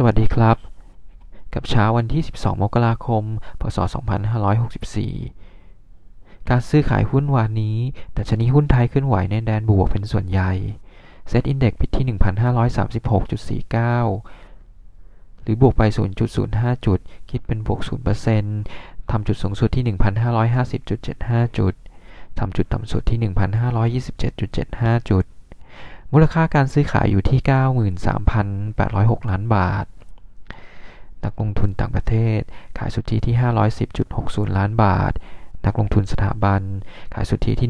สวัสดีครับ กับเช้าวันที่ 12 มกราคม พศ 2564 การซื้อขายหุ้นวานนี้ แต่ชนิดหุ้นไทยขึ้นไหวในแดนบวกเป็นส่วนใหญ่เซตอินเด็กปิดที่ 1,536.49 หรือบวกไป 0.05 จุด คิดเป็นบวก 0%ทำจุดสูงสุดที่ 1,550.75 จุด ทำจุดต่ำสุดที่ 1,527.75 จุด มูลค่าการซื้อขายอยู่ที่ 93,806 ล้านบาท นักลงทุนต่างประเทศขายสุทธิที่ 510.60 ล้านบาท นักลงทุนสถาบัน ขายสุทธิที่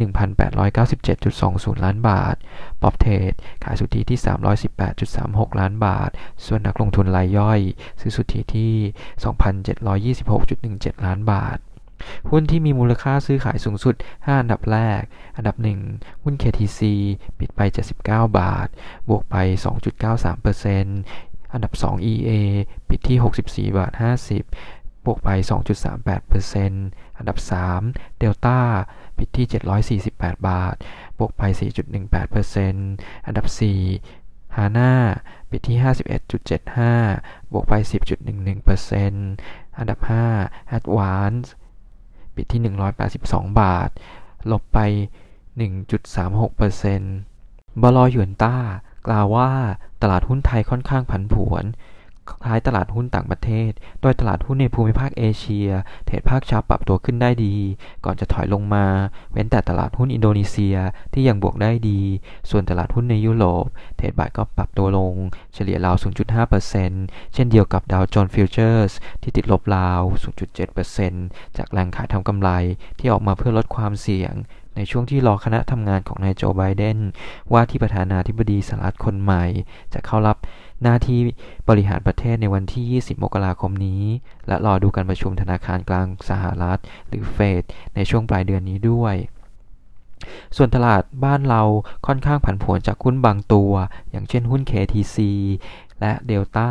1,897.20 ล้านบาท ป๊อปเทรดขายสุทธิที่ 318.36 ล้านบาท ส่วนนักลงทุนรายย่อย ซื้อสุทธิที่ 2,726.17 ล้านบาท หุ้นที่มีมูลค่าซื้อขายสูงสุด 5 อันดับแรก อันดับ 1 หุ้น KTC ปิดไป 79 บาท บวกไป 2.93%อันดับ 2 EA ปิดที่ 64 บาท 50 บวกไป 2.38%อันดับ 3 Delta ปิดที่ 748 บาท บวกไป 4.18%อันดับ4 HANA ปิดที่ 51.75 บวกไป 10.11%อันดับ 5 Advance ปิดที่ 182 บาท ลบไป 1.36%บลอหยวนต้ากล่าวว่าตลาดหุ้นไทยค่อนข้างผันผวน คล้ายตลาดหุ้นต่างประเทศ โดยตลาดหุ้นในภูมิภาคเอเชีย เทรดภาคเช้าปรับตัวขึ้นได้ดี ก่อนจะถอยลงมา เว้นแต่ตลาดหุ้นอินโดนีเซียที่ยังบวกได้ดี ส่วนตลาดหุ้นในยุโรป เทรดบ่ายก็ปรับตัวลง เฉลี่ยราว 0.5%เช่นเดียวกับดาวโจนส์ futures ที่ติดลบราว 0.7%จากแรงขายทำกำไรที่ออกมาเพื่อลดความเสี่ยงในช่วงที่รอคณะทำงานของนายโจไบเดนว่าที่ประธานาธิบดีสหรัฐคนใหม่ จะเข้ารับ หน้าที่บริหารประเทศในวันที่ 20 มกราคมนี้ และรอดูการประชุมธนาคารกลางสหรัฐ หรือเฟดในช่วงปลายเดือนนี้ด้วยส่วนตลาดบ้านเราค่อนข้างผันผวนจากหุ้นบางตัว อย่างเช่นหุ้น KTC และเดลต้า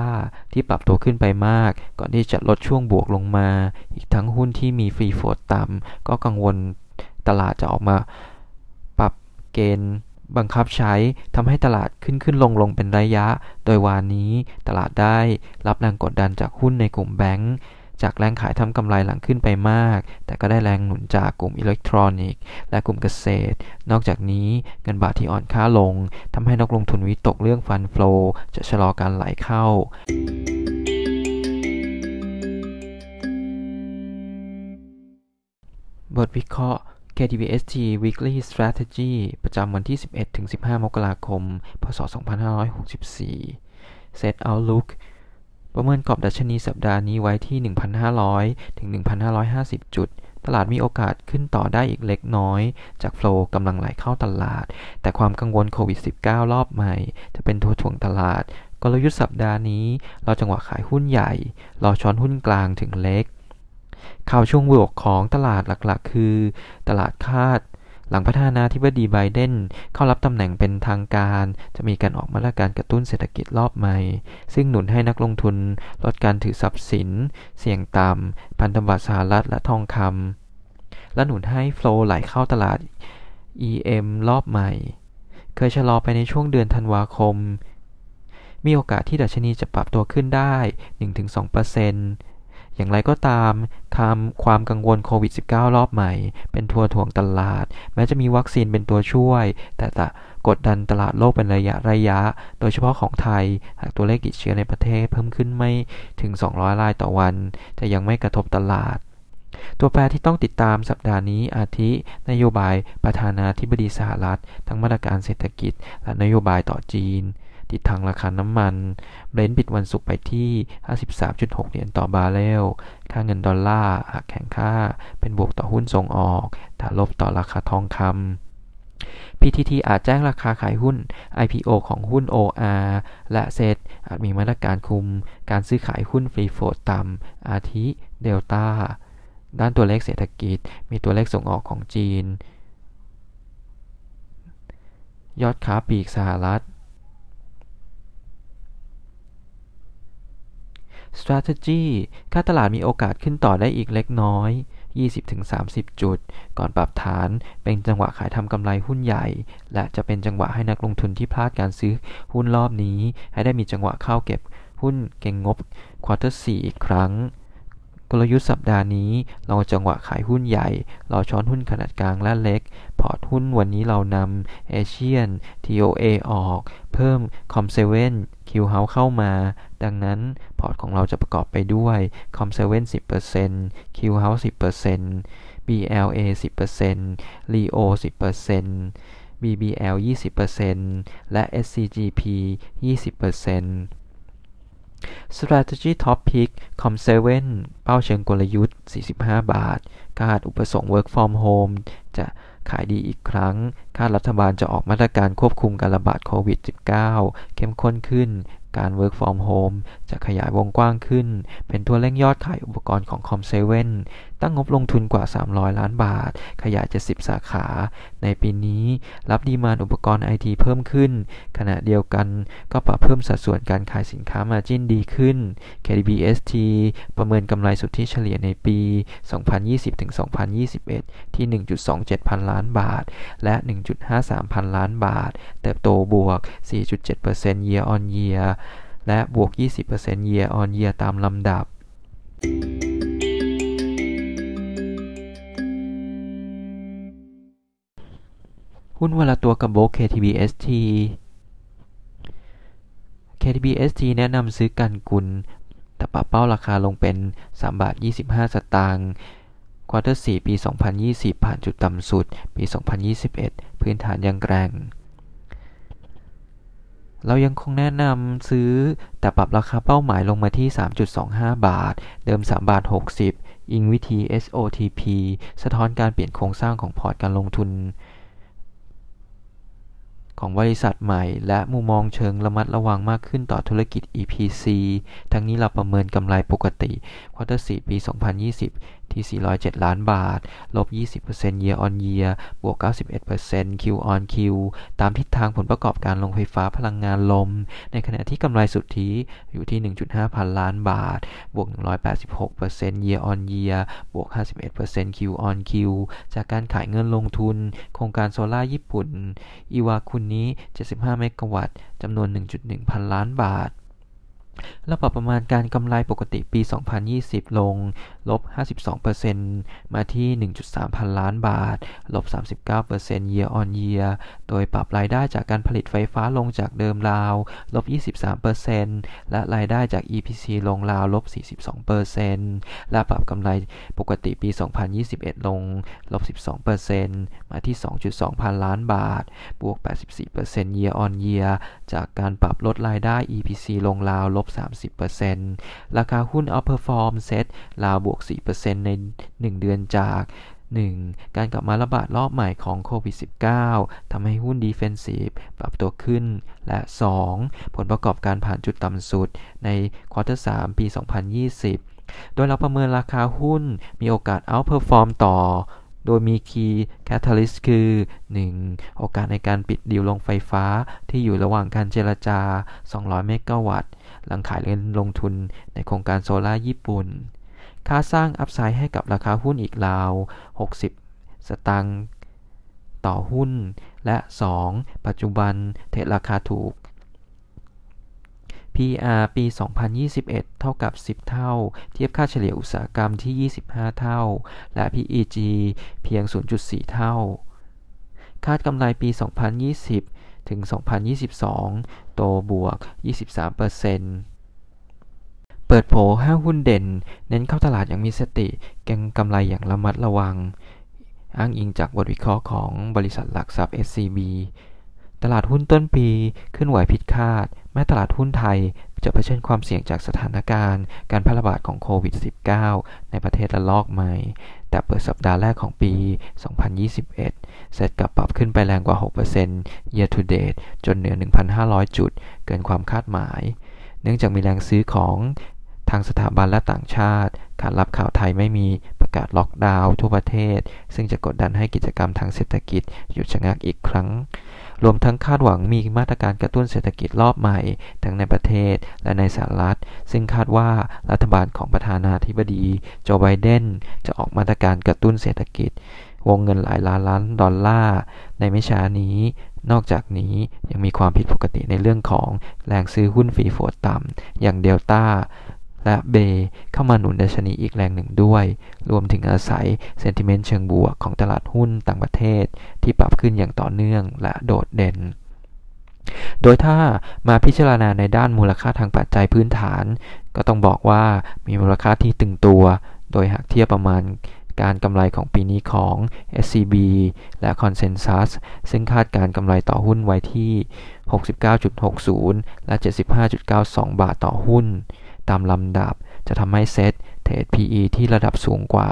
ที่ปรับตัวขึ้นไปมาก ก่อนที่จะลดช่วงบวกลงมา อีกทั้งหุ้นที่มีฟรีโฟดต่ำก็กังวลตลาดจะออกมาปรับเกณฑ์ บังคับใช้ทำให้ตลาดขึ้นขึ้นลงลงเป็นระยะ โดยวานนี้ตลาดได้รับแรงกดดันจากหุ้นในกลุ่มแบงก์จากแรงขายทำกำไรหลังขึ้นไปมาก แต่ก็ได้แรงหนุนจากกลุ่มอิเล็กทรอนิกส์และกลุ่มเกษตร นอกจากนี้เงินบาทที่อ่อนค่าลงทำให้นักลงทุนวิตกเรื่องฟันฟลอจะชะลอการไหลเข้าบทวิเคราะห์ KTBST Weekly Strategy ประจำวันที่ 11-15 มกราคม พศ 2564 Set Outlook ประเมินกรอบดัชนีสัปดาห์นี้ไว้ที่ 1,500 ถึง 1,550 จุด ตลาดมีโอกาสขึ้นต่อได้อีกเล็กน้อย จากโฟล์กำลังไหลเข้าตลาด แต่ความกังวลโควิด -19 รอบใหม่ จะเป็นทัวถ่วงตลาด กลยุทธ์สัปดาห์นี้ เราจังหวะขายหุ้นใหญ่ รอช้อนหุ้นกลางถึงเล็ก ข่าวช่วงบวกของตลาดหลักๆ คือ ตลาดคาด หลังประธานาธิบดีไบเดนเข้ารับตำแหน่งเป็นทางการ จะมีการออกมาตรการกระตุ้นเศรษฐกิจรอบใหม่ ซึ่งหนุนให้นักลงทุนลดการถือทรัพย์สิน เสี่ยงต่ำพันธบัตรสหรัฐและทองคำและหนุนให้โฟลไหลเข้าตลาด EM รอบใหม่ เคยชะลอไปในช่วงเดือนธันวาคม มีโอกาสที่ดัชนีจะปรับตัวขึ้นได้ 1-2% อย่างไรก็ตามคำความกังวลโควิด -19 รอบใหม่ เป็นทัวถ่วงตลาด แม้จะมีวัคซีนเป็นตัวช่วย แต่จะกดดันตลาดโลกเป็นระยะระยะ โดยเฉพาะของไทย หากตัวเลขติดเชื้อในประเทศเพิ่มขึ้นไม่ถึง 200 รายต่อวัน จะยังไม่กระทบตลาด ตัวแปรที่ต้องติดตามสัปดาห์นี้อาทิ นโยบายประธานาธิบดีสหรัฐ ทั้งมาตรการเศรษฐกิจ และนโยบายต่อจีน ทิศทางราคาน้ำมันเบรนท์ปิดวันศุกร์ไปที่ 53.6 เหรียญต่อบาร์เรล ค่าเงินดอลลาร์หักแข็งค่าเป็นบวกต่อหุ้นส่งออกแต่ลบต่อราคาทองคำ PTT อาจแจ้งราคาขายหุ้น IPO ของหุ้น OR และเซตอาจมีมาตรการคุม การซื้อขายหุ้นฟรีโฟลดต่ำ อาทิเดลต้า ด้านตัวเลขเศรษฐกิจ มีตัวเลขส่งออกของจีน ยอดค้าปลีกสหรัฐ Strategy คาดตลาดมีโอกาสขึ้นต่อได้อีกเล็กน้อย 20-30 จุด ก่อนปรับฐานเป็นจังหวะขายทำกำไรหุ้นใหญ่ และจะเป็นจังหวะให้นักลงทุนที่พลาดการซื้อหุ้นรอบนี้ ให้ได้มีจังหวะเข้าเก็บหุ้นเก็งงบ quarter สี่อีกครั้ง กลยุทธ์สัปดาห์นี้ รอจังหวะขายหุ้นใหญ่ รอช้อนหุ้นขนาดกลางและเล็ก พอร์ตหุ้นวันนี้เรานำ Asian TOA ออก เพิ่ม Com7 Q House เข้ามา ดังนั้นพอร์ตของเราจะประกอบไปด้วย Com7 10% Q House 10% BLA 10% Leo 10% BBL 20%และ SCGP 20% Strategy Top Pick Com7 เป้าเชิงกลยุทธ์ 45 บาท คาดอุปสงค์ Work from Home จะขายดีอีกครั้ง คาดรัฐบาลจะออกมาตรการควบคุมการระบาดโควิด -19 เข้มข้นขึ้น การ Work from Home จะขยายวงกว้างขึ้น เป็นตัวเร่งยอดขายอุปกรณ์ของ Com7 ตั้งงบลงทุนกว่า 300 ล้านบาท ขยาย 70 สาขา ในปีนี้รับดีมานอุปกรณ์ไอทีเพิ่มขึ้น ขณะเดียวกันก็ปรับเพิ่มสัดส่วนการขายสินค้ามาจิ้นดีขึ้น KDBST ประเมินกำไรสุทธิเฉลี่ยในปี 2020-2021 ที่ 1.27 พันล้านบาท และ 1.53 พันล้านบาท เติบโตบวก 4.7% year on year และบวก 20% year on year ตามลำดับ หุ้นวันละตัวกับโบก KTBST KTBST แนะนำซื้อกันกุล แต่ปรับเป้าราคาลงเป็น 3 บาท 25 สตางค์ quarter 4ปี 2020 ผ่านจุดต่ำสุด ปี 2021 พื้นฐานยังแกร่ง เรายังคงแนะนำซื้อแต่ปรับราคาเป้าหมายลงมาที่ 3.25 บาท เดิม 3 บาท 60 อิงวิธี SOTP สะท้อนการเปลี่ยนโครงสร้างของพอร์ตการลงทุน ของบริษัทใหม่ และมุมมองเชิงระมัดระวังมากขึ้นต่อธุรกิจ EPC ทั้งนี้เราประเมินกำไรปกติควอเตอร์4ปี 2020 ที่ 407 ล้านบาท ลบ 20% year on year บวก 91% Q on Q ตามทิศทางผลประกอบการโรงไฟฟ้าพลังงานลม ในขณะที่กำไรสุทธิอยู่ที่ 1.5 พันล้านบาท บวก 186% year on year บวก 51% Q on Q จากการขายเงินลงทุน โครงการโซลาญี่ปุ่นอีวาคุนนี้ 75 เมกะวัตต์ จำนวน 1.1 พันล้านบาท และปรับประมาณการกำไรปกติปี 2020 ลง ลบ 52%มาที่ 1.3 พันล้านบาท ลบ 39% year on year โดยปรับรายได้จากการผลิตไฟฟ้าลงจากเดิมราว ลบ 23%และรายได้จาก EPC ลงราว ลบ 42%และปรับกำไรปกติปี 2021 ลง ลบ 12%มาที่ 2.2 พันล้านบาท บวก 84% year on year จากการปรับลดรายได้ EPC ลงราว ลบ30%ราคาหุ้น outperform เซ็ตลาวบวก 4%ใน 1 เดือนจาก 1. การกลับมาระบาดรอบใหม่ของโควิด -19 ทำให้หุ้น defensive ปรับตัวขึ้น และ 2. ผลประกอบการผ่านจุดต่ำสุดใน quarter 3ปี 2020 โดยเราประเมินราคาหุ้นมีโอกาส outperform ต่อ โดยมี Key Catalyst คือ 1. โอกาสในการปิดดีลโรงไฟฟ้าที่อยู่ระหว่างการเจรจา 200 เมกะวัตต์ หลังขายเงินลงทุนในโครงการโซลาร์ญี่ปุ่น คาดสร้าง upside ให้กับราคาหุ้นอีกราว 60 สตางค์ต่อหุ้น และ 2. ปัจจุบันเทรดราคาถูก PR ปี 2021 เท่ากับ 10 เท่า เทียบค่าเฉลี่ยอุตสาหกรรมที่ 25 เท่า และ PEG เพียง 0.4 เท่า คาดกำไรปี 2020 ถึง 2022 โตบวก 23%เปิดโผ5หุ้นเด่น เน้นเข้าตลาดอย่างมีสติ เก็งกำไรอย่างระมัดระวัง อ้างอิงจากบทวิเคราะห์ของบริษัทหลักทรัพย์ SCB ตลาดหุ้นต้นปีขึ้นไหวผิดคาด แม้ตลาดหุ้นไทยจะเผชิญความเสี่ยงจากสถานการณ์ การแพร่ระบาดของโควิด -19 ในประเทศระลอกใหม่ แต่เปิดสัปดาห์แรกของปี 2021 เซ็ตกลับปรับขึ้นไปแรงกว่า 6% year to date จนเหนือ 1,500 จุด เกินความคาดหมาย เนื่องจากมีแรงซื้อของทางสถาบันและต่างชาติ การรับข่าวไทยไม่มีประกาศล็อกดาวน์ทั่วประเทศ ซึ่งจะกดดันให้กิจกรรมทางเศรษฐกิจหยุดชะงักอีกครั้ง รวมทั้งคาดหวังมีมาตรการกระตุ้นเศรษฐกิจรอบใหม่ ทั้งในประเทศและในสหรัฐ ซึ่งคาดว่ารัฐบาลของประธานาธิบดี โจไบเดน จะออกมาตรการกระตุ้นเศรษฐกิจ วงเงินหลายล้านล้านดอลลาร์ ในไม่ช้านี้ นอกจากนี้ยังมีความผิดปกติในเรื่องของแรงซื้อหุ้น free float ต่ำอย่างเดลต้า และ BAY เข้ามาหนุนดัชนีอีกแรงหนึ่งด้วย รวมถึงอาศัย sentiment เชิงบวกของตลาดหุ้นต่างประเทศ ที่ปรับขึ้นอย่างต่อเนื่องและโดดเด่นโดยถ้ามาพิจารณาในด้านมูลค่าทางปัจจัยพื้นฐาน ก็ต้องบอกว่ามีมูลค่าที่ตึงตัว โดยหากเทียบประมาณการกำไรของปีนี้ของ SCB และ Consensus ซึ่งคาดการณ์กำไรต่อหุ้นไว้ที่ 69.60 และ 75.92 บาทต่อหุ้น ตามลำดับ จะทำให้ SET trade PE ที่ระดับสูงกว่า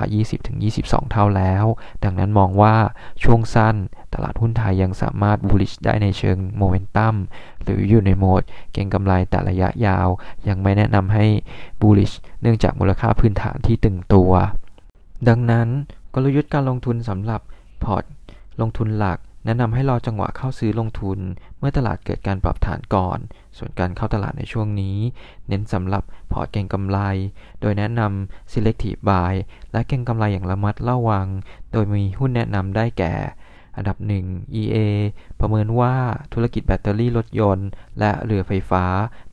20-22 เท่าแล้ว ดังนั้นมองว่าช่วงสั้นตลาดหุ้นไทยยังสามารถ bullish ได้ในเชิงโมเมนตัมหรืออยู่ในโหมดเก็งกำไรแต่ระยะยาว ยังไม่แนะนำให้ bullish เนื่องจากมูลค่าพื้นฐานที่ตึงตัว ดังนั้นกลยุทธ์การลงทุนสำหรับพอร์ตลงทุนหลัก แนะนำให้รอจังหวะเข้าซื้อลงทุน เมื่อตลาดเกิดการปรับฐานก่อน ส่วนการเข้าตลาดในช่วงนี้ เน้นสำหรับพอร์ตเก็งกำไร โดยแนะนำ selective buy และเก็งกำไรอย่างระมัดระวัง โดยมีหุ้นแนะนำได้แก่ อันดับหนึ่ง EA ประเมินว่าธุรกิจแบตเตอรี่รถยนต์ และเรือไฟฟ้า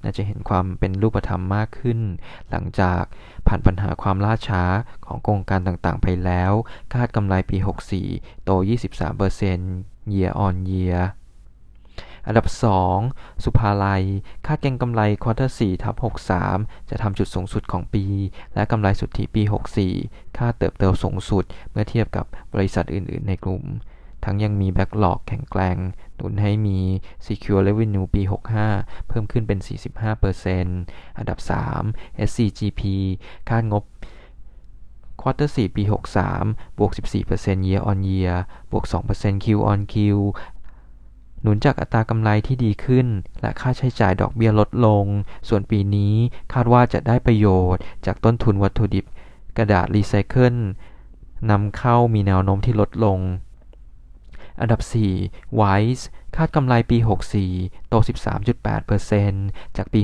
น่าจะเห็นความเป็นรูปธรรมมากขึ้น หลังจากผ่านปัญหาความล่าช้าของโครงการต่างๆ ไปแล้ว คาดกำไรปี 64 โต 23% year on year อันดับ 2 ศุภาลัย คาดเก็งกำไร quarter 4ทับ63 จะทำจุดสูงสุดของปี และกำไรสุทธิปี 64 คาดเติบโตสูงสุดเมื่อเทียบกับบริษัทอื่น ๆ ในกลุ่ม ทั้งยังมี backlog แข็งแกร่งหนุนให้มี Secure Revenue ปี 65 เพิ่มขึ้นเป็น 45%อันดับ 3 SCGP คาดงบ quarter 4ปี 63 บวก 14% year on year บวก 2% Q on Q หนุนจากอัตรากำไรที่ดีขึ้น และค่าใช้จ่ายดอกเบี้ยลดลง ส่วนปีนี้คาดว่าจะได้ประโยชน์จากต้นทุนวัตถุดิบ กระดาษรีไซเคิลนำเข้ามีแนวโน้มที่ลดลง อันดับ 4 Wise คาดกำไรปี 64 โต 13.8%จากปี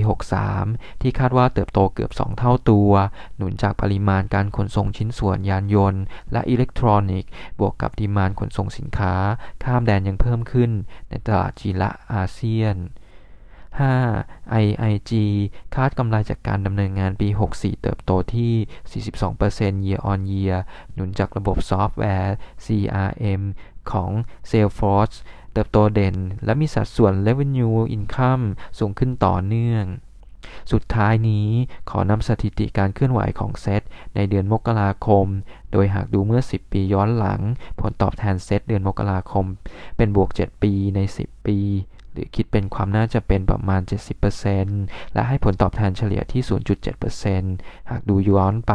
63 ที่คาดว่าเติบโตเกือบ 2 เท่าตัว หนุนจากปริมาณการขนส่งชิ้นส่วนยานยนต์ และอิเล็กทรอนิกส์ บวกกับดีมานขนส่งสินค้า ข้ามแดนยังเพิ่มขึ้นในตลาดจีนและอาเซียน 5. IIG คาดกำไรจากการดำเนินงานปี 64 เติบโตที่ 42% year on year หนุนจากระบบซอฟต์แวร์ CRM ของ Salesforce ติบโตเด่น และมีสัดส่วน Revenue Income สูงขึ้นต่อเนื่อง สุดท้ายนี้ขอนำสถิติการเคลื่อนไหวของเซตในเดือนมกราคม โดยหากดูเมื่อ 10 ปีย้อนหลัง ผลตอบแทนเซตเดือนมกราคม เป็นบวก 7 ปีใน 10 ปี รือคิดเป็นความน่าจะเป็นประมาณ 70%และให้ผลตอบแทนเฉลี่ยที่ 0.7%หากดูย้อนไป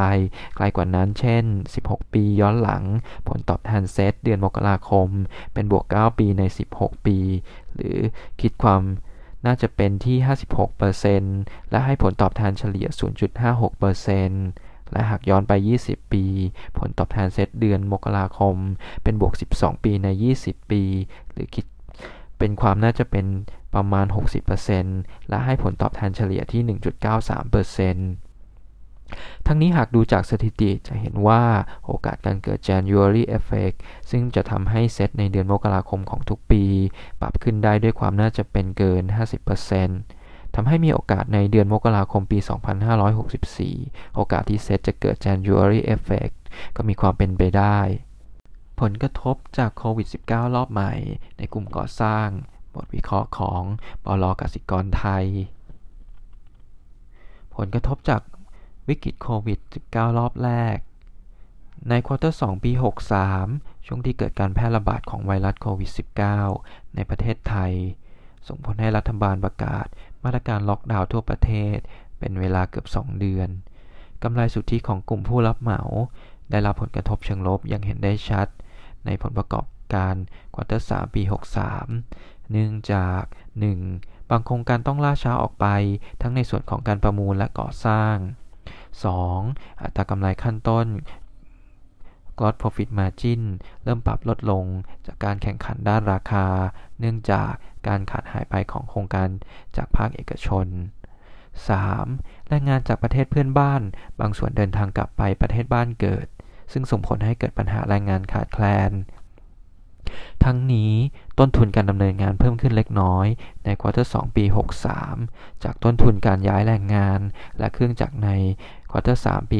ไกลกว่านั้นเช่น 16 ปีย้อนหลัง ผลตอบแทนเซตเดือนมกราคม เป็นบวก 9 ปีใน 16 ปี หรือคิดความน่าจะเป็นที่ 56%และให้ผลตอบแทนเฉลี่ย 0.56%และหากย้อนไป 20 ปี ผลตอบแทนเซตเดือนมกราคม เป็นบวก 12 ปีใน 20 ปี หรือคิด เป็นความน่าจะเป็นประมาณ 60%และให้ผลตอบแทนเฉลี่ยที่ 1.93%ทั้งนี้หากดูจากสถิติจะเห็นว่าโอกาสการเกิด January Effect ซึ่งจะทำให้เซตในเดือนมกราคมของทุกปี ปรับขึ้นได้ด้วยความน่าจะเป็นเกิน 50%ทำให้มีโอกาสในเดือนมกราคมปี 2564 โอกาสที่เซตจะเกิด January Effect ก็มีความเป็นไปได้ ผลกระทบจากโควิด -19 รอบใหม่ ในกลุ่มก่อสร้าง บทวิเคราะห์ของบลกสิกรไทย ผลกระทบจากวิกฤตโควิด -19 รอบแรก ใน quarter 2 ปี 63 ช่วงที่เกิดการแพร่ระบาดของไวรัสโควิด -19 ในประเทศไทย ส่งผลให้รัฐบาลประกาศ มาตรการล็อกดาวน์ทั่วประเทศ เป็นเวลาเกือบ 2 เดือนกำไรสุทธิของกลุ่มผู้รับเหมา ได้รับผลกระทบเชิงลบอย่างเห็นได้ชัด ในผลประกอบการควอเตอร์3ปี 63 เนื่องจาก 1. บางโครงการต้องล่าช้าออกไป ทั้งในส่วนของการประมูลและก่อสร้าง 2. อัตรากำไรขั้นต้น Gross Profit Margin เริ่มปรับลดลงจากการแข่งขันด้านราคา เนื่องจากการขาดหายไปของโครงการจากภาคเอกชน 3. แรงงานจากประเทศเพื่อนบ้าน บางส่วนเดินทางกลับไปประเทศบ้านเกิด ซึ่งส่งผลให้เกิดปัญหาแรงงานขาดแคลน ทั้งนี้ต้นทุนการดำเนินงานเพิ่มขึ้นเล็กน้อยใน quarter 2ปี 63 จากต้นทุนการย้ายแรงงาน และเครื่องจักรใน quarter 3ปี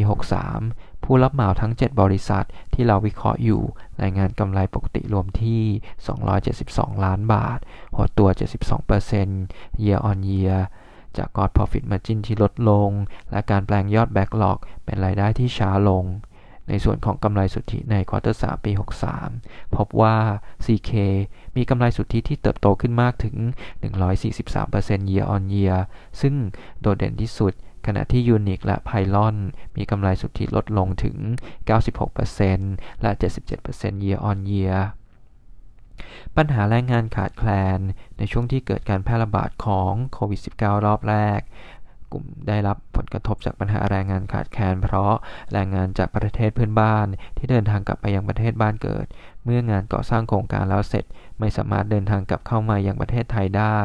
63 ผู้รับเหมาทั้ง 7 บริษัทที่เราวิเคราะห์อยู่รายงานกำไรปกติรวมที่ 272 ล้านบาท หดตัว 72% year on year จาก Gross Profit Margin ที่ลดลง และการแปลงยอด Backlog เป็นรายได้ที่ช้าลง ในส่วนของกำไรสุทธิใน quarter 3ปี 63 พบว่า CK มีกำไรสุทธิที่เติบโตขึ้นมากถึง 143% year on year ซึ่งโดดเด่นที่สุดขณะที่ Unique และ Pylon มีกำไรสุทธิลดลงถึง 96%และ 77% year on year ปัญหาแรงงานขาดแคลนในช่วงที่เกิดการแพร่ระบาดของโควิด -19 รอบแรก กลุ่มได้รับผลกระทบจากปัญหาแรงงานขาดแคลน เพราะแรงงานจากประเทศเพื่อนบ้าน ที่เดินทางกลับไปยังประเทศบ้านเกิด เมื่องานก่อสร้างโครงการแล้วเสร็จ ไม่สามารถเดินทางกลับเข้ามายังประเทศไทยได้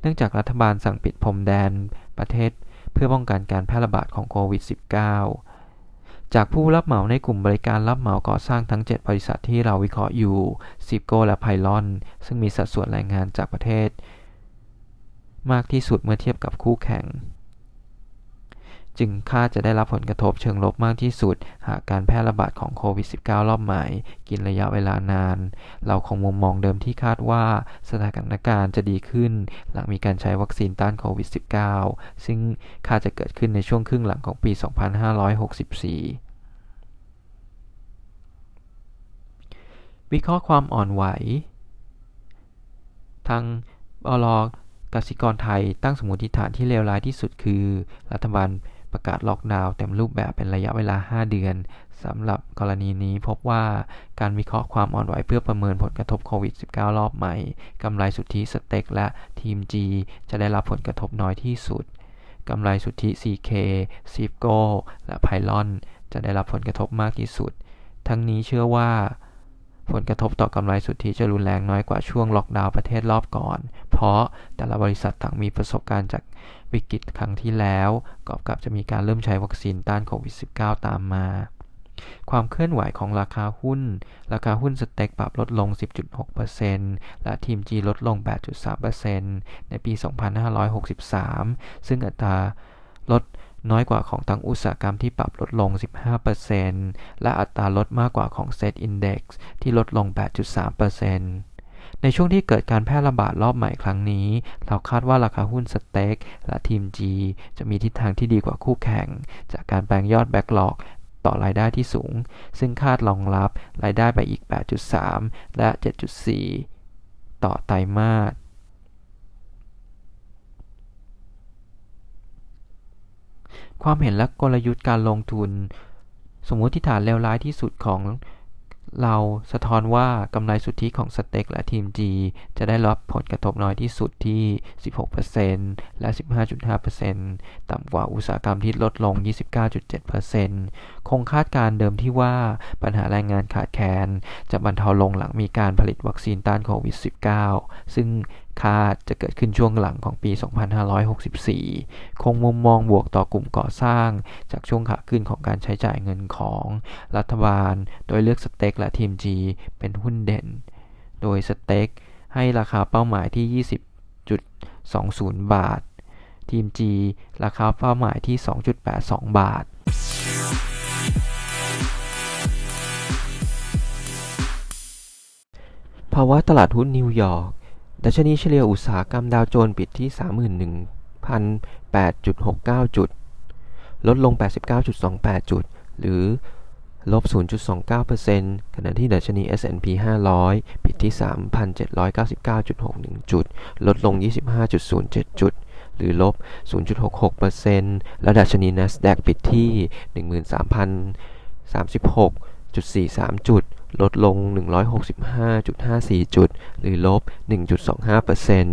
เนื่องจากรัฐบาลสั่งปิดพรมแดนประเทศ เพื่อป้องกันการแพร่ระบาดของโควิด -19 จากผู้รับเหมาในกลุ่มบริการรับเหมาก่อสร้างทั้ง 7 บริษัทที่เราวิเคราะห์อยู่ซิโกและไพลอน ซึ่งมีสัดส่วนแรงงานจากประเทศ มากที่สุดเมื่อเทียบกับคู่แข่ง จึงคาดจะได้รับผลกระทบเชิงลบมากที่สุด หากการแพร่ระบาดของโควิด -19 รอบใหม่ กินระยะเวลานาน เราคงมุมมองเดิมที่คาดว่าสถานการณ์จะดีขึ้น หลังมีการใช้วัคซีนต้านโควิด -19 ซึ่งคาดจะเกิดขึ้นในช่วงครึ่งหลังของปี 2564วิเคราะห์ความอ่อนไหว ทางบล กสิกรไทยตั้งสมมติฐานที่เลวร้ายที่สุดคือ รัฐบาลประกาศล็อกดาวน์เต็มรูปแบบเป็นระยะเวลา 5 เดือนสำหรับกรณีนี้พบว่าการวิเคราะห์ความอ่อนไหวเพื่อประเมินผลกระทบโควิด -19 รอบใหม่กำไรสุทธิสเต็กและทีม G จะได้รับผลกระทบน้อยที่สุดกำไรสุทธิ CK ซิฟโกและไพลอนจะได้รับผลกระทบมากที่สุด ทั้งนี้เชื่อว่า ผลกระทบต่อกำไรสุทธิจะรุนแรงน้อยกว่าช่วงล็อกดาวน์ประเทศรอบก่อน เพราะแต่ละบริษัทต่างมีประสบการณ์จากวิกฤตครั้งที่แล้วกอบกับจะมีการเริ่มใช้วัคซีนต้านโควิด -19 ตามมา ความเคลื่อนไหวของราคาหุ้น ราคาหุ้นสเต็กปรับลดลง 10.6%และทีม G ลดลง 8.3%ในปี 2563 ซึ่งอัตราลด น้อยกว่าของทั้งอุตสาหกรรมที่ปรับลดลง 15%และอัตราลดมากกว่าของ Set Index ที่ลดลง 8.3%ในช่วงที่เกิดการแพร่ระบาดรอบใหม่ครั้งนี้ เราคาดว่าราคาหุ้นสเต็กและทีม G จะมีทิศทางที่ดีกว่าคู่แข่ง จากการแปลงยอดแบ็กหลอกต่อรายได้ที่สูง ซึ่งคาดรองรับรายได้ไปอีก 8.3 และ 7.4 ต่อไตรมาส ความเห็นและกลยุทธ์การลงทุน สมมติฐานเลวร้ายที่สุดของเราสะท้อนว่ากำไรสุทธิของสเต็กและทีม G จะได้รับผลกระทบน้อยที่สุดที่ 16%และ 15.5%ต่ำกว่าอุตสาหกรรมที่ลดลง 29.7%คงคาดการเดิมที่ว่าปัญหาแรงงานขาดแคลนจะบรรเทาลงหลังมีการผลิตวัคซีนต้านโควิด -19 ซึ่ง คาดจะเกิดขึ้นช่วงหลังของปี 2564 คงมุมมองบวกต่อกลุ่มก่อสร้าง จากช่วงขาขึ้นของการใช้จ่ายเงินของรัฐบาล โดยเลือกสเต็กและทีม G เป็นหุ้นเด่น โดยสเต็กให้ราคาเป้าหมายที่ 20.20 บาท ทีม G ราคาเป้าหมายที่ 2.82 บาทภาวะตลาดหุ้นนิวยอร์ก ดัชนีเฉลี่ยอุตสาหกรรมดาวโจนส์ปิดที่ 31,008.69 จุด ลดลง 89.28 จุด หรือลบ 0.29%ขณะที่ดัชนี S&P 500 ปิดที่ 3,799.61 จุด ลดลง 25.07 จุด หรือลบ 0.66%และดัชนี NASDAQ ปิดที่ 13,036.43 จุด ลดลง 165.54 จุด หรือลบ 1.25%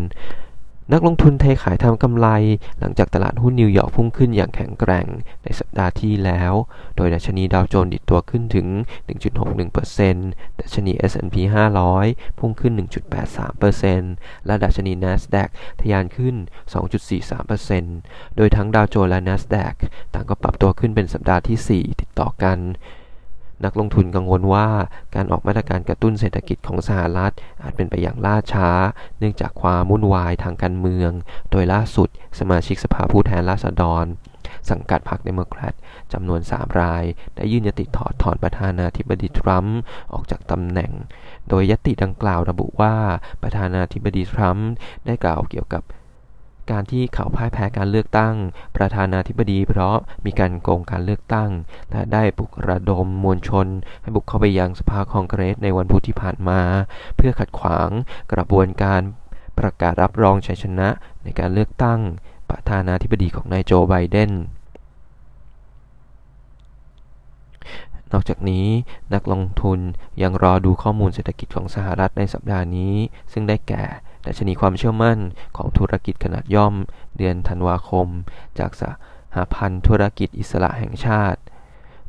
นักลงทุนเทขายทำกำไร หลังจากตลาดหุ้นนิวยอร์กพุ่งขึ้นอย่างแข็งแกร่งในสัปดาห์ที่แล้ว โดยดัชนีดาวโจนส์ดิดตัวขึ้นถึง 1.61%ดัชนี S&P 500 พุ่งขึ้น 1.83%และดัชนี NASDAQ ทะยานขึ้น 2.43%โดยทั้งดาวโจนส์และ NASDAQ ต่างก็ปรับตัวขึ้นเป็นสัปดาห์ที่ 4 ติดต่อกัน นักลงทุนกังวลว่าการออกมาตรการกระตุ้นเศรษฐกิจของสหรัฐ อาจเป็นไปอย่างล่าช้า เนื่องจากความวุ่นวายทางการเมือง โดยล่าสุด สมาชิกสภาผู้แทนราษฎร สังกัดพรรคเดโมแครตจำนวน 3 ราย ได้ยื่นญัตติถอดถอนประธานาธิบดีทรัมป์ออกจากตำแหน่ง โดยญัตติดังกล่าวระบุว่าประธานาธิบดีทรัมป์ได้กล่าวเกี่ยวกับ การที่เขาพ่ายแพ้การเลือกตั้ง ประธานาธิบดีเพราะมีการโกงการเลือกตั้ง และได้ปลุกระดมมวลชน ให้บุกเข้าไปยังสภาคองเกรสในวันพุธที่ผ่านมา เพื่อขัดขวางกระบวนการประกาศรับรองชัยชนะในการเลือกตั้ง ประธานาธิบดีของนายโจไบเดนนอกจากนี้นักลงทุนยังรอดูข้อมูลเศรษฐกิจของสหรัฐในสัปดาห์นี้ ซึ่งได้แก่ ดัชนีความเชื่อมั่นของธุรกิจขนาดย่อม เดือนธันวาคม จากสหพันธ์ธุรกิจอิสระแห่งชาติ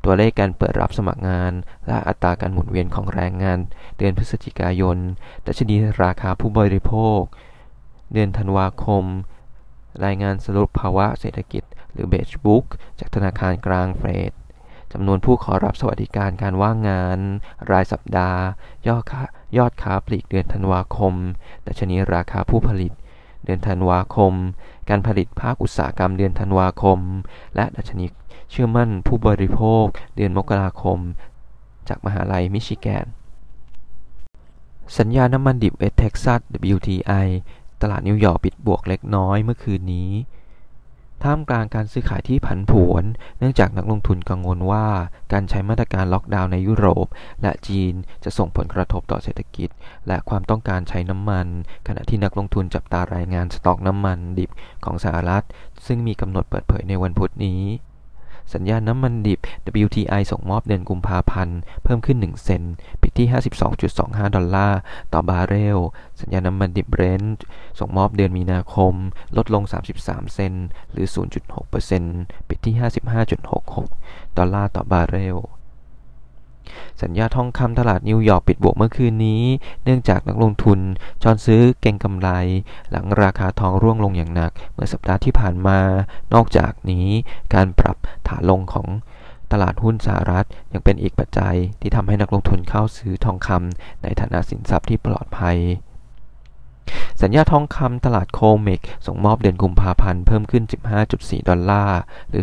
ตัวเลขการเปิดรับสมัครงาน และอัตราการหมุนเวียนของแรงงาน เดือนพฤศจิกายน ดัชนีราคาผู้บริโภค เดือนธันวาคม รายงานสรุปภาวะเศรษฐกิจ หรือเบจบุ๊กจากธนาคารกลางเฟดจำนวนผู้ขอรับสวัสดิการการว่างงาน รายสัปดาห์ ยอดค้า ยอดค้าปลีกเดือนธันวาคม ดัชนีราคาผู้ผลิต เดือนธันวาคม การผลิตภาคอุตสาหกรรมเดือนธันวาคม และดัชนีเชื่อมั่นผู้บริโภค เดือนมกราคม จากมหาลัยมิชิแกน สัญญาน้ำมันดิบเวสเท็กซัส WTI ตลาดนิวยอร์กปิดบวกเล็กน้อยเมื่อคืนนี้ ท่ามกลางการซื้อขายที่ผันผวน เนื่องจากนักลงทุนกังวลว่าการใช้มาตรการล็อกดาวน์ในยุโรป และจีนจะส่งผลกระทบต่อเศรษฐกิจ และความต้องการใช้น้ำมัน ขณะที่นักลงทุนจับตารายงานสต็อกน้ำมันดิบของสหรัฐ ซึ่งมีกำหนดเปิดเผยในวันพุธนี้ สัญญาน้ำมันดิบ WTI ส่งมอบเดือนกุมภาพันธ์ เพิ่มขึ้น 1 เซนต์ปิดที่ 52.25 ดอลลาร์ ต่อบาร์เรล สัญญาน้ำมันดิบเบรนท์ส่งมอบเดือนมีนาคม ลดลง 33 เซนต์หรือ 0.6%ปิดที่ 55.66 ดอลลาร์ต่อบาร์เรล สัญญาทองคำตลาดนิวยอร์กปิดบวกเมื่อคืนนี้ เนื่องจากนักลงทุนช้อนซื้อเก็งกำไร หลังราคาทองร่วงลงอย่างหนัก เมื่อสัปดาห์ที่ผ่านมา นอกจากนี้ การปรับฐานลงของตลาดหุ้นสหรัฐยังเป็นอีกปัจจัยที่ทำให้นักลงทุนเข้าซื้อทองคำในฐานะสินทรัพย์ที่ปลอดภัย สัญญาทองคำตลาดโคเมกส่งมอบเดือนกุมภาพันธ์เพิ่มขึ้น 15.4 ดอลลาร์ หรือ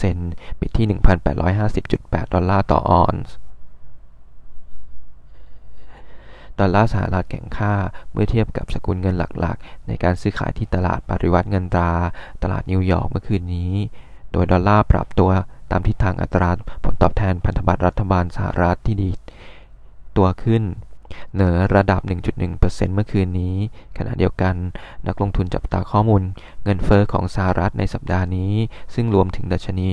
0.84%ปิดที่ 1,850.8 ดอลลาร์ต่อออนซ์ดอลลาร์สหรัฐแข็งค่าเมื่อเทียบกับสกุลเงินหลักๆ ในการซื้อขายที่ตลาดปริวรรตเงินตรา ตลาดนิวยอร์กเมื่อคืนนี้ โดยดอลลาร์ปรับตัวตามทิศทางอัตราผลตอบแทนพันธบัตรรัฐบาลสหรัฐที่ดีดตัวขึ้น เหนือระดับ 1.1%เมื่อคืนนี้ ขณะเดียวกัน นักลงทุนจับตาข้อมูล เงินเฟ้อของสหรัฐในสัปดาห์นี้ ซึ่งรวมถึงดัชนี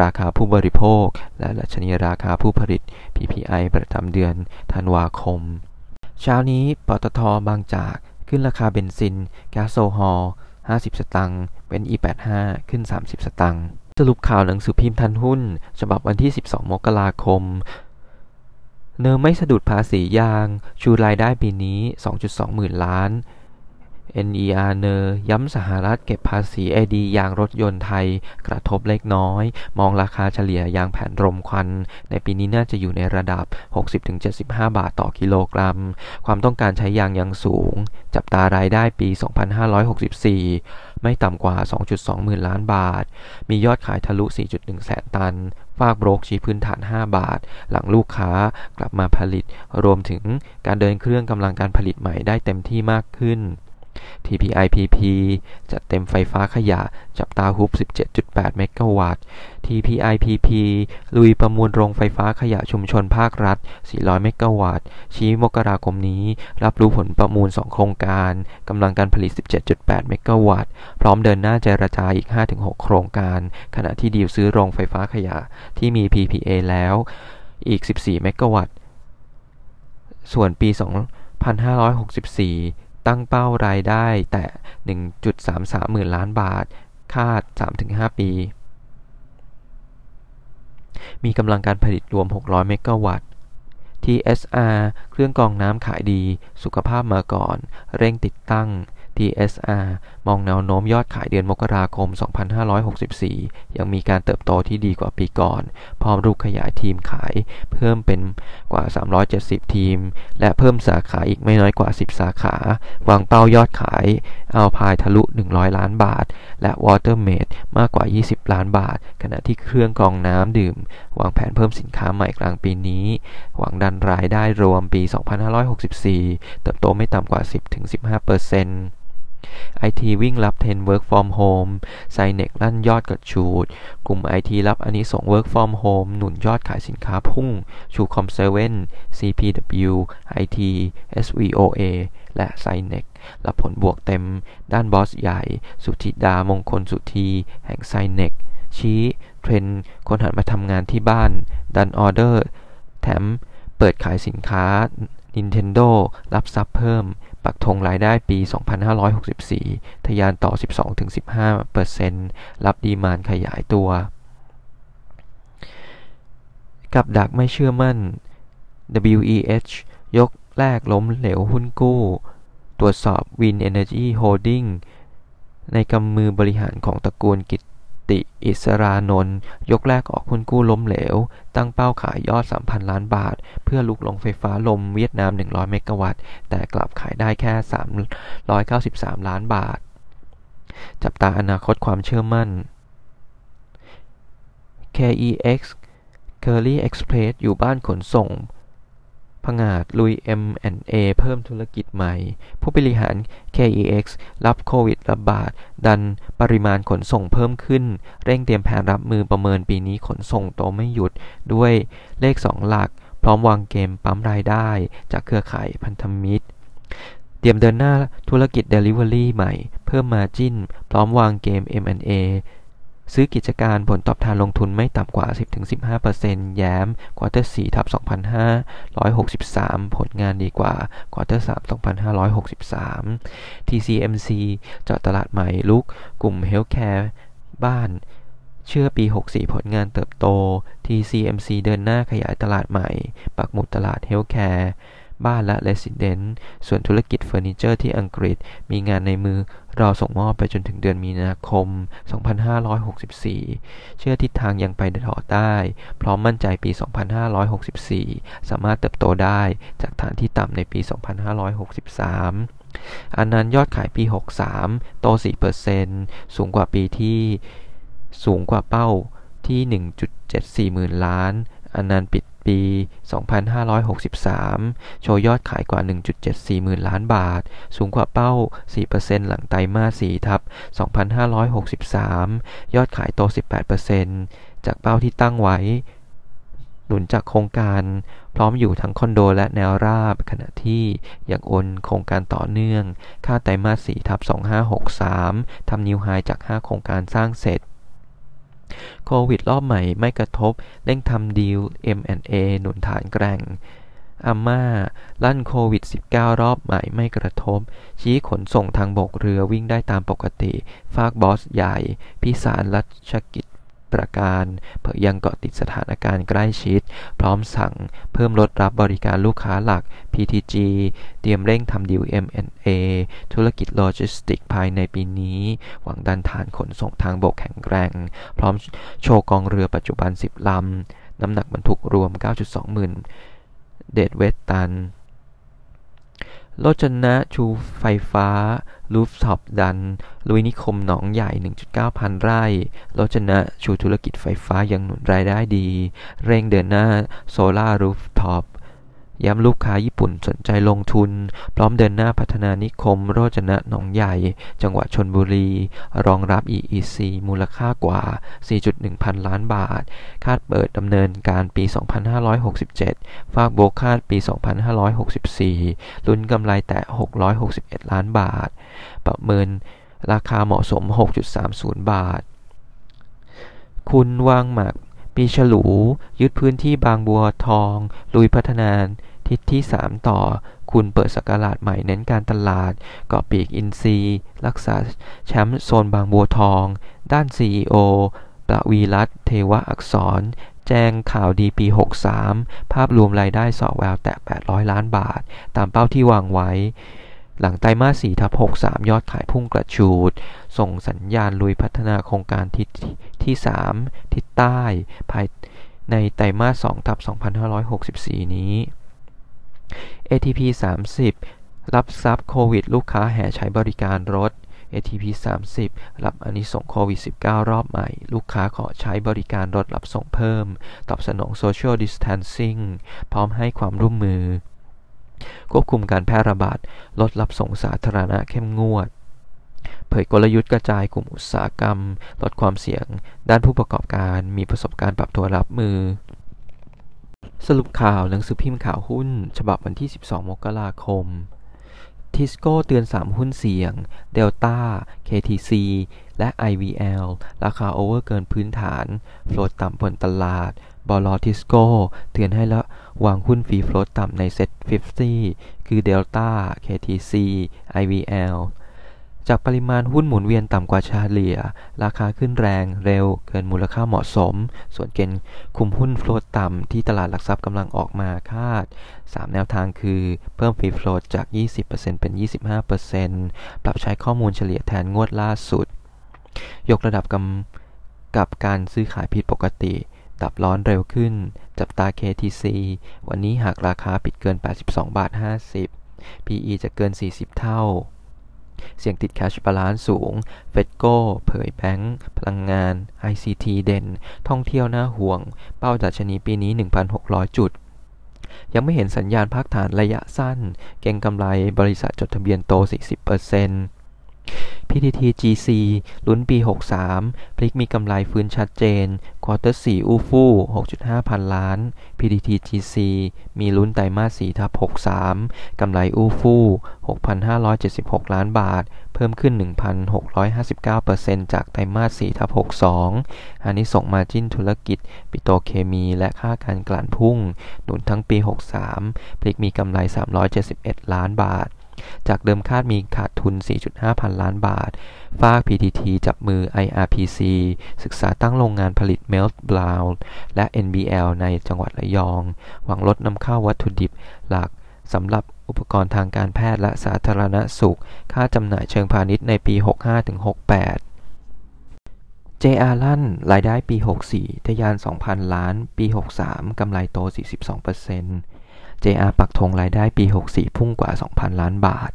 ราคาผู้บริโภค และดัชนีราคาผู้ผลิต PPI ประจำเดือนธันวาคม เช้านี้ปตทบางจากขึ้นราคาเบนซินแก๊สโซฮอล50 สตังค์ เว้น E85 ขึ้น 30 สตังค์ สรุปข่าวหนังสือพิมพ์ทันหุ้น ฉบับวันที่ 12 มกราคม เนอไม่สะดุดภาษียาง ชูรายได้ปีนี้ 2.2 หมื่นล้าน NER เนอย้ำสหรัฐเก็บภาษี AD ยางรถยนต์ไทย กระทบเล็กน้อย มองราคาเฉลี่ยยางแผ่นรมควัน ในปีนี้น่าจะอยู่ในระดับ 60-75 บาทต่อกิโลกรัม ความต้องการใช้ยางยังสูง จับตารายได้ปี 2564 ไม่ต่ำกว่า 2.2 หมื่นล้านบาท มียอดขายทะลุ 4.1 แสนตันฝากโบรกชี้พื้นฐาน 5 บาท หลังลูกค้ากลับมาผลิต รวมถึงการเดินเครื่องกำลังการผลิตใหม่ได้เต็มที่มากขึ้น TPIPP จัดเต็มไฟฟ้าขยะ จับตาฮุบ 17.8 เมกะวัตต์ TPIPP ลุยประมูลโรงไฟฟ้าขยะชุมชนภาครัฐ 400 เมกะวัตต์ ชี้มกราคมนี้ รับรู้ผลประมูล 2 โครงการ กำลังการผลิต 17.8 เมกะวัตต์ พร้อมเดินหน้าเจรจาอีก 5-6 โครงการ ขณะที่ดีลซื้อโรงไฟฟ้าขยะที่มี PPA แล้วอีก 14 เมกะวัตต์ ส่วนปี 2564 ตั้งเป้ารายได้แต่ 1.33 หมื่นล้านบาท คาด 3-5 ปี มีกำลังการผลิตรวม 600 เมกะวัตต์ TSR เครื่องกรองน้ำขายดี สุขภาพมาก่อน เร่งติดตั้ง TSR มองแนวโน้มยอดขายเดือนมกราคม 2564 ยังมีการเติบโตที่ดีกว่าปีก่อน พร้อมรูปขยายทีมขายเพิ่มเป็นกว่า 370 ทีม และเพิ่มสาขาอีกไม่น้อยกว่า 10 สาขาวางเป้ายอดขายเอาพายทะลุ 100 ล้านบาท และ Watermate มากกว่า 20 ล้านบาท ขณะที่เครื่องกรองน้ำดื่ม วางแผนเพิ่มสินค้าใหม่กลางปีนี้ หวังดันรายได้รวมปี 2564 เติบโตไม่ต่ำกว่า 10-15% IT วิ่งรั บเทรน Work from Home Synnex ลั่นยอดกระฉูด กลุ่ม IT รับอานิสงส์ Work from Home หนุนยอดขายสินค้าพุ่ง ชู COM7 CPW IT SVOA และ Synnex รับผลบวกเต็ม ด้านบอสใหญ่ สุธิดามงคลสุธี แห่ง Synnex ชี้ เทรนด์คนหันมาทำงานที่บ้าน ดันออเดอร์ แถมเปิดขายสินค้า Nintendo รับทรัพย์เพิ่ม ปักธงรายได้ปี 2564 ทะยานต่อ 12-15%รับดีมานขยายตัว กับดักไม่เชื่อมั่น WEH ยกแรกล้มเหลวหุ้นกู้ ตรวจสอบ Win Energy Holding ในกำมือบริหารของตระกูลกิจ ติอิสรานนท์ยกแรกออกหุ้นกู้ล้มเหลว ตั้งเป้าขายยอด 3,000 ล้านบาท เพื่อลุกลงไฟฟ้าลมเวียดนาม 100 เมกะวัตต์ แต่กลับขายได้แค่ 393 ล้านบาท จับตาอนาคตความเชื่อมั่น KEX Curly Express อยู่บ้านขนส่ง ผงาดลุย M&A เพิ่มธุรกิจใหม่ ผู้บริหาร KEX รับโควิดระบาด ดันปริมาณขนส่งเพิ่มขึ้น เร่งเตรียมแผนรับมือประเมินปีนี้ขนส่งโตไม่หยุดด้วยเลข 2 หลัก พร้อมวางเกมปั๊มรายได้ จากเครือข่ายพันธมิตร เตรียมเดินหน้าธุรกิจ Delivery ใหม่ เพิ่ม margin พร้อมวางเกม M&A ซื้อกิจการผลตอบแทนลงทุนไม่ต่ำกว่า 10-15%แย้ม quarter 4ทับ2563 ผลงานดีกว่า quarter 3 2563 TCMC เจาะตลาดใหม่ลุก กลุ่ม healthcareบ้าน เชื่อปี 64 ผลงานเติบโต TCMC เดินหน้าขยายตลาดใหม่ ปักหมุดตลาด healthcare บ้านและ residence ส่วนธุรกิจเฟอร์นิเจอร์ที่อังกฤษมีงานในมือรอส่งมอบไปจนถึงเดือนมีนาคม 2564 เชื่อทิศทางยังไปต่อได้ พร้อมมั่นใจปี 2564 สามารถเติบโตได้จากฐานที่ต่ำในปี 2563อันนั้นยอดขายปี 63 โต 4%สูงกว่าปีที่สูงกว่าเป้าที่ 1.74หมื่นล้าน อันนั้นปิด ปี 2563 โชว์ยอดขายกว่า 1.74 หมื่นล้านบาท สูงกว่าเป้า 4%หลังไตรมาส4ทับ 2563 ยอดขายโต 18%จากเป้าที่ตั้งไว้ หนุนจากโครงการพร้อมอยู่ทั้งคอนโดและแนวราบ ขณะที่ยังโอนโครงการต่อเนื่อง ค่าไตรมาส4ทับ 2563 ทำนิวไฮจาก 5 โครงการสร้างเสร็จ โควิดรอบใหม่ไม่กระทบเร่งทำดีล M&A หนุนฐานแกร่งอาม่าลั่นโควิด -19 รอบใหม่ไม่กระทบ ชี้ขนส่งทางบกเรือวิ่งได้ตามปกติฟากบอสใหญ่ พิสารรัชกิจ ประการเผยยังเกาะติดสถานการณ์ใกล้ชิด พร้อมสั่งเพิ่มรถรับบริการลูกค้าหลัก PTG เตรียมเร่งทำดีล M&A ธุรกิจโลจิสติกส์ภายในปีนี้ หวังดันฐานขนส่งทางบกแข็งแกร่ง พร้อมโชว์กองเรือปัจจุบัน 10 ลำ น้ำหนักบรรทุกรวม 9.2 หมื่น deadweight ton โลจนะชูไฟฟ้า rooftop ดัน ลุยนิคมหนองใหญ่ 1.9 พันไร่โลจนะชูธุรกิจไฟฟ้ายังหนุนรายได้ดี เร่งเดินหน้าโซลารูฟท็อป ย้ำลูกค้าญี่ปุ่นสนใจลงทุน พร้อมเดินหน้าพัฒนานิคม โรจนะหนองใหญ่ จังหวัดชนบุรี รองรับ EEC มูลค่ากว่า 4.1 พันล้านบาท คาดเปิดดำเนินการปี 2567 ฝากโบกคาดปี 2564 ลุ้นกำไรแต่661 ล้านบาท ประเมินราคาเหมาะสม 6.30 บาท คุณวางหมาก ปีฉลู ยึดพื้นที่บางบัวทอง ลุยพัฒนาทิศที่ 3 ต่อ คุณเปิดสกราดใหม่เน้นการตลาดเกาะปีกอินซีรักษาแชมป์โซนบางบัวทอง ด้าน CEO ประวีรัตเทวะอักษร แจ้งข่าวดีปี 63 ภาพรวมรายได้สอแววแตะ 800 ล้านบาท ตามเป้าที่วางไว้ หลังไตรมาส4ทับ63 ยอดขายพุ่งกระชูด ส่งสัญญาณลุยพัฒนาโครงการทิศที่ 3 ทิศใต้ ภายในไตรมาส2ทับ2564 นี้ ATP 30 รับรัพย์โควิด ลูกค้าแห่ใช้บริการรถ ATP 30 รับอนิสงโควิด -19 รอบใหม่ ลูกค้าขอใช้บริการรถรับส่งเพิ่ม ตอบสนอง Social Distancing พร้อมให้ความร่วมมือ ควบคุมการแพร่ระบาด ลดรับส่งสาธารณะเข้มงวด เผยกลยุทธ์กระจายกลุ่มอุตสาหกรรม ลดความเสี่ยง ด้านผู้ประกอบการมีประสบการณ์ปรับตัวรับมือ สรุปข่าวหนังสือพิมพ์ข่าวหุ้น ฉบับวันที่ 12 มกราคม ทิสโก้เตือน 3 หุ้นเสี่ยง เดลต้า KTC และ IVL ราคา over เกินพื้นฐาน float ต่ำบนตลาด บล.ทิสโก้ เตือนให้ระ วังหุ้น free float ต่ำใน SET50 คือเดลต้า KTC IVL จากปริมาณหุ้นหมุนเวียนต่ำกว่าเฉลี่ย ราคาขึ้นแรงเร็วเกินมูลค่าเหมาะสม ส่วนเกณฑ์คุมหุ้น float ต่ำที่ตลาดหลักทรัพย์กำลังออกมาคาด 3 แนวทางคือ เพิ่ม free float จาก 20%เป็น 25%ปรับใช้ข้อมูลเฉลี่ยแทนงวดล่าสุด ยกระดับกำกับการซื้อขายผิดปกติ ดับร้อนเร็วขึ้น จับตา KTC วันนี้หากราคาปิดเกิน 82 บาท 50 PE จะเกิน 40 เท่า เสี่ยงติดแคชบาลานสูง เฟดโก้ เผยแบงก์ พลังงาน ICT เด่น ท่องเที่ยวน่าห่วง เป้าดัชนีปีนี้ 1,600 จุด ยังไม่เห็นสัญญาณพักฐานระยะสั้น เก่งกำไรบริษัทจดทะเบียนโต 40% PTT GC ลุ้นปี 63 พลิกมีกำไรฟื้นชัดเจน ควอเตอร์4อู้ฟู่ 6.5 พันล้าน PTT GC มีลุ้นไตรมาส4ทับ63 กำไรอู้ฟู่ 6,576 ล้านบาท เพิ่มขึ้น 1,659%จากไตรมาส4ทับ62 อันนี้ส่งมาจิ้นธุรกิจ ปิโตเคมีและค่าการกลั่นพุ่ง หนุนทั้งปี 63 พลิกมีกำไร 371 ล้านบาท จากเดิมคาดมีขาดทุน 4.5 พันล้านบาท ฝาก PTT จับมือ IRPC ศึกษาตั้งโรงงานผลิต Melt Brown และ NBL ในจังหวัดระยอง หวังลดนำเข้าวัตถุดิบหลักสำหรับอุปกรณ์ทางการแพทย์และสาธารณสุข ค่าจำหน่ายเชิงพาณิชย์ในปี 65-68 JR ลั่นรายได้ปี 64 ทะยาน 2,000 ล้าน ปี 63 กำไรโต 42% JR ปักธงรายได้ปี 64 พุ่งกว่า 2,000 ล้านบาท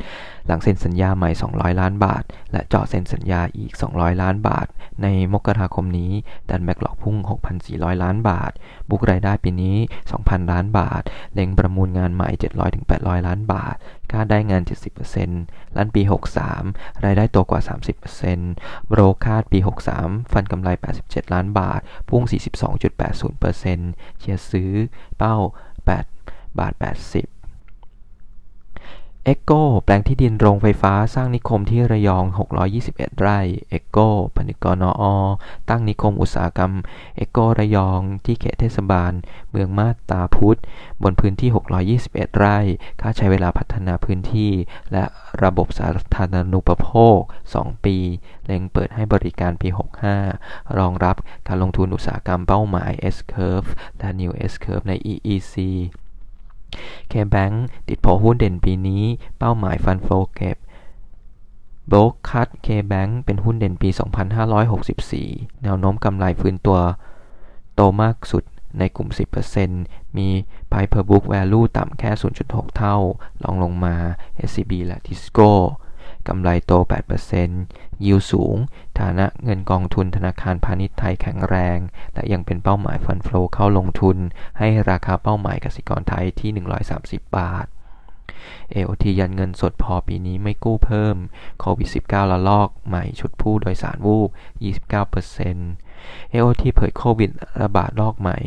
หลังเซ็นสัญญาใหม่ 200 ล้านบาท และเจาะเซ็นสัญญาอีก 200 ล้านบาท ในมกราคมนี้ ดันแบกหลอกพุ่ง 6,400 ล้านบาท บุกรายได้ปีนี้ 2,000 ล้านบาท เล็งประมูลงานใหม่ 700-800 ล้านบาทคาดได้งาน 70%ลั่นปี 63 รายได้โตกว่า 30%โบรกคาดปี 63 ฟันกำไร 87 ล้านบาท พุ่ง 42.80%เชียร์ซื้อเป้า 8 บาท 80เอ็กโกแปลงที่ดินโรงไฟฟ้าสร้างนิคมที่ระยอง 621 ไร่เอ็กโกผนึก กนอ. ตั้งนิคมอุตสาหกรรมเอ็กโกระยองที่เขตเทศบาล เมืองมาบตาพุดบนพื้นที่ 621 ไร่ คาดใช้เวลาพัฒนาพื้นที่ และระบบสาธารณูปโภค 2 ปี เล็งเปิดให้บริการปี 65 รองรับการลงทุนอุตสาหกรรมเป้าหมาย S-Curve และ New S-Curve ใน EEC เคแบงก์ติดโผหุ้นเด่นปีนี้ เป้าหมาย fund flow เก็บโบรกคัดเคแบงก์เป็นหุ้นเด่นปี 2564 แนวโน้มกำไรฟื้นตัว โตมากสุดในกลุ่ม 10%มี Price per book value ต่ำแค่ 0.6 เท่ารองลงมา SCB และ Tisco กำไรโต 8%ยิวสูง ฐานะเงินกองทุนธนาคารพาณิชย์ไทยแข็งแรง และยังเป็นเป้าหมายฟันโฟลเข้าลงทุน ให้ราคาเป้าหมายกสิกรไทยที่ 130 บาท AOT ยันเงินสดพอปีนี้ไม่กู้เพิ่ม โควิด 19 ละลอกใหม่ชุดผู้โดยสารวูบ 29% AOT เผยโควิดระบาดรอกใหม่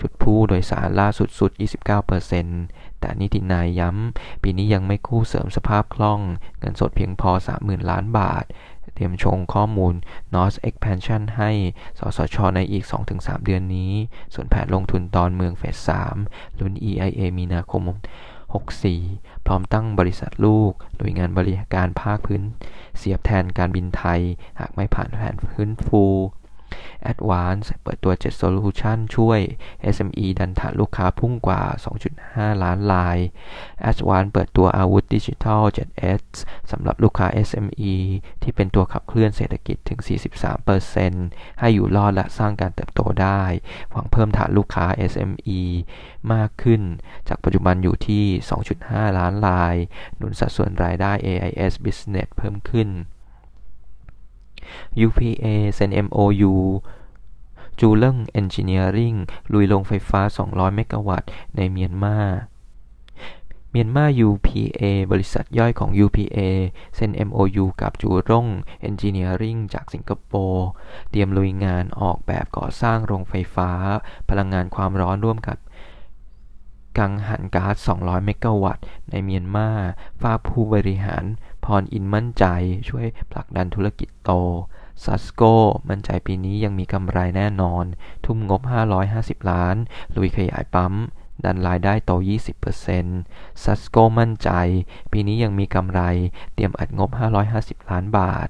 ชุดผู้โดยสารล่าสุดสุด 29% แต่นิตินายย้ำ ปีนี้ยังไม่กู้เสริมสภาพคล่อง เงินสดเพียงพอ 30,000 ล้านบาท เตรียมชงข้อมูล North Expansion ให้ สสช ในอีก 2-3 เดือนนี้ ส่วนแผนลงทุนตอนเมืองเฟส 3 ลุ้น EIA มีนาคม 64 พร้อมตั้งบริษัทลูกโดยงานบริการภาคพื้น เสียบแทนการบินไทย หากไม่ผ่านแผนพื้นฟู Advance เปิดตัว 7 Solution ช่วย SME ดันฐานลูกค้าพุ่งกว่า 2.5 ล้านราย Advance เปิดตัวอาวุธดิจิทัล 7S สำหรับลูกค้า SME ที่เป็นตัวขับเคลื่อนเศรษฐกิจถึง 43%ให้อยู่รอดและสร้างการเติบโตได้ หวังเพิ่มฐานลูกค้า SME มากขึ้น จากปัจจุบันอยู่ที่ 2.5 ล้านราย หนุนสัดส่วนรายได้ AIS Business เพิ่มขึ้น UPA เซ็น MOU จูเล่งเอนจิเนียริงลุยลงไฟฟ้า 200 เมกะวัตต์ในเมียนมา เมียนมา UPA บริษัทย่อยของ UPA เซ็น MOU กับจูร่งเอนจิเนียริงจากสิงคโปร์ เตรียมลุยงานออกแบบก่อสร้างโรงไฟฟ้า พลังงานความร้อนร่วมกับกังหันก๊าซ 200 เมกะวัตต์ ในเมียนมา ฝากผู้บริหาร พรอินมั่นใจช่วยผลักดันธุรกิจโตซัสโกมั่นใจปีนี้ยังมีกำไรแน่นอน ทุ่มงบ 550 ล้าน ลุยขยายปั๊ม ดันรายได้โต 20%ซัสโกมั่นใจ ปีนี้ยังมีกำไร เตรียมอัดงบ 550 ล้านบาท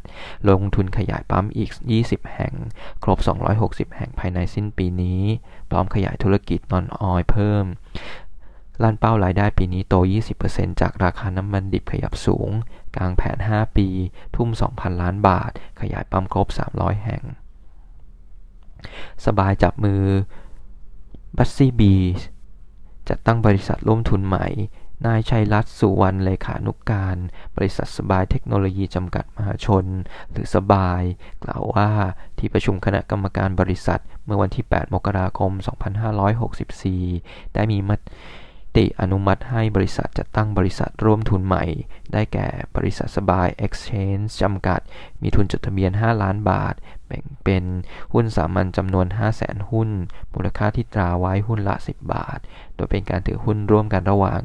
ลงทุนขยายปั๊มอีก 20 แห่ง ครบ 260 แห่งภายในสิ้นปีนี้ พร้อมขยายธุรกิจนอนออยเพิ่ม ลั่นเป้ารายได้ปีนี้โต 20%จากราคาน้ำมันดิบขยับสูง กลางแผน 5 ปี ทุ่ม 2,000 ล้านบาท ขยายปั๊มครบ 300 แห่ง สบายจับมือบัสซี่บีจัดตั้งบริษัทร่วมทุนใหม่ นายชัยรัตน์สุวรรณเลขานุกการ บริษัทสบายเทคโนโลยีจำกัดมหาชน หรือสบาย กล่าวว่าที่ประชุมคณะกรรมการบริษัทเมื่อวันที่ 8 มกราคม 2564 ได้มีม ติอนุมัติให้บริษัทจัดตั้งบริษัทร่วมทุนใหม่ ได้แก่บริษัทสบาย Exchange จำกัด มีทุนจดทะเบียน 5 ล้านบาท แบ่งเป็นหุ้นสามัญจำนวน 5 0 0แสนหุ้น มูลค่าที่ตราไว้หุ้นละ 10 บาท โดยเป็นการถือหุ้นร่วมกันระหว่าง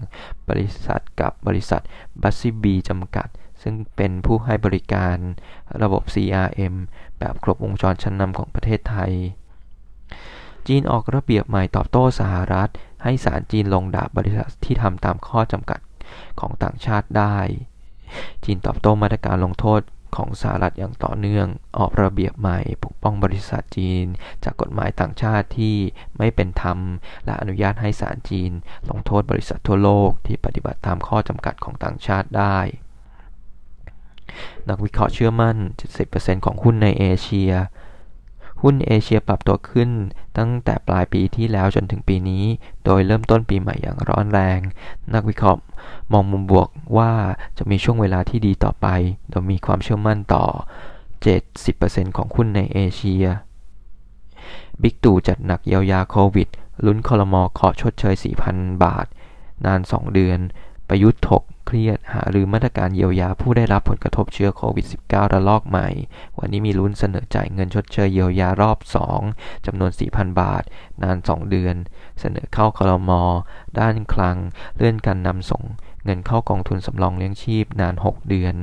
บริษัทกับบริษัทบัสซีบีจำกัด ซึ่งเป็นผู้ให้บริการระบบ CRM แบบครบวงจรชั้นนำของประเทศไทยจีนออกระเบียบใหม่ตอบโต้สหรัฐ ให้ศาลจีนลงดาบบริษัทที่ทำตามข้อจำกัดของต่างชาติได้ จีนตอบโต้มาตรการลงโทษของสหรัฐอย่างต่อเนื่อง ออกระเบียบใหม่ปกป้องบริษัทจีน จากกฎหมายต่างชาติที่ไม่เป็นธรรม และอนุญาตให้ศาลจีน ลงโทษบริษัททั่วโลกที่ปฏิบัติตามข้อจำกัดของต่างชาติได้ นักวิเคราะห์เชื่อมั่น 70%ของหุ้นในเอเชีย หุ้นเอเชียปรับตัวขึ้น ตั้งแต่ปลายปีที่แล้วจนถึงปีนี้ โดยเริ่มต้นปีใหม่อย่างร้อนแรง นักวิเคราะห์มองมุมบวกว่าจะมีช่วงเวลาที่ดีต่อไป โดยมีความเชื่อมั่นต่อ 70%ของหุ้นในเอเชีย บิ๊กตู่จัดหนักเยียวยาโควิด ลุ้นคอรมอขอชดเชย 4,000 บาท นาน 2 เดือน ประยุทธ์ถก เครียด หาหรือมาตรการเยียวยาผู้ได้รับผลกระทบเชื้อโควิด -19 ระลอกใหม่ วันนี้มีลุ้นเสนอจ่ายเงินชดเชยเยียวยารอบ 2 จำนวน 4,000 บาท นาน 2 เดือน เสนอเข้าคลมด้านคลัง เลื่อนการนำส่ง เงินเข้ากองทุนสำรองเลี้ยงชีพนาน 6 เดือน